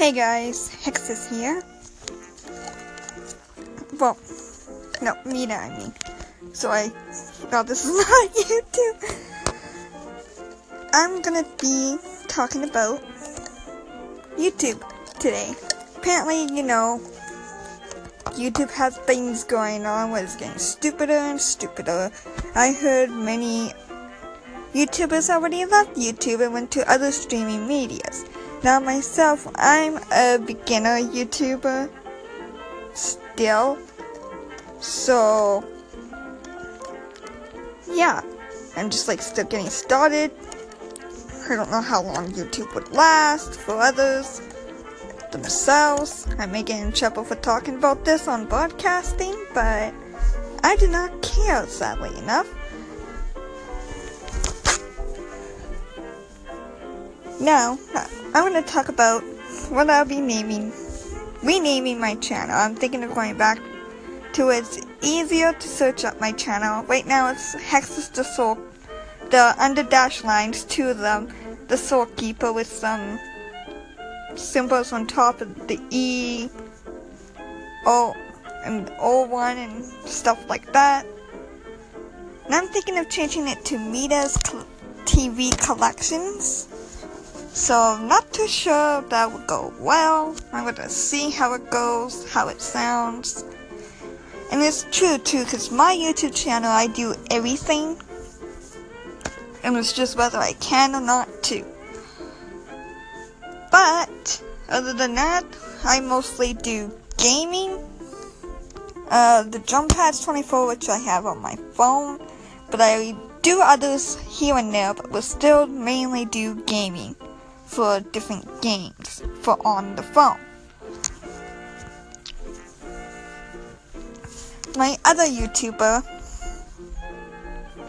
Hey guys, Hexus here. Well, no, Mina, I mean. So I, no, this is not YouTube. I'm gonna be talking about YouTube today. Apparently, you know, YouTube has things going on it's getting stupider and stupider. I heard many YouTubers already left YouTube and went to other streaming medias. Now myself, I'm a beginner YouTuber still. So yeah, I'm just like still getting started. I don't know how long YouTube would last for others themselves. I may get in trouble for talking about this on broadcasting, but I do not care, sadly enough. Now, I'm going to talk about what I'll be naming, renaming my channel. I'm thinking of going back to it's easier to search up my channel. Right now it's Hexus the Soul, the under dash lines to them, the Soul Keeper with some symbols on top of the E, O, and O1 and stuff like that. And I'm thinking of changing it to Mita's TV Collections. So not too sure that would go well. I'm gonna see how it goes, how it sounds. And it's true too, because my YouTube channel I do everything. And it's just whether I can or not to. But other than that, I mostly do gaming. Uh, the Jump Pads 24, which I have on my phone, but I do others here and there, but will still mainly do gaming for different games for on the phone. My other YouTuber,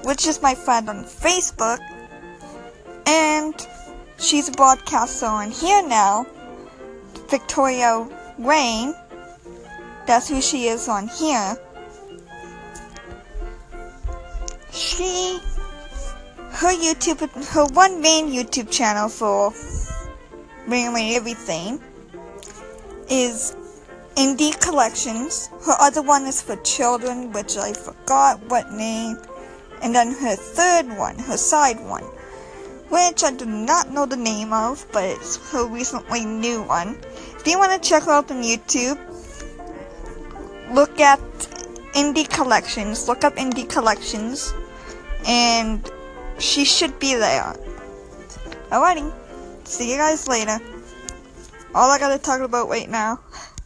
which is my friend on Facebook, and she's a broadcaster on here now, Victoria Rain. That's who she is on here. She her YouTube, her one main YouTube channel for mainly everything is Indie Collections. Her other one is for children, which I forgot what name. And then her third one, her side one, which I do not know the name of, but it's her recently new one. If you want to check her out on YouTube, look at Indie Collections. Look up Indie Collections. And she should be there. Alrighty. See you guys later. All I gotta talk about right now.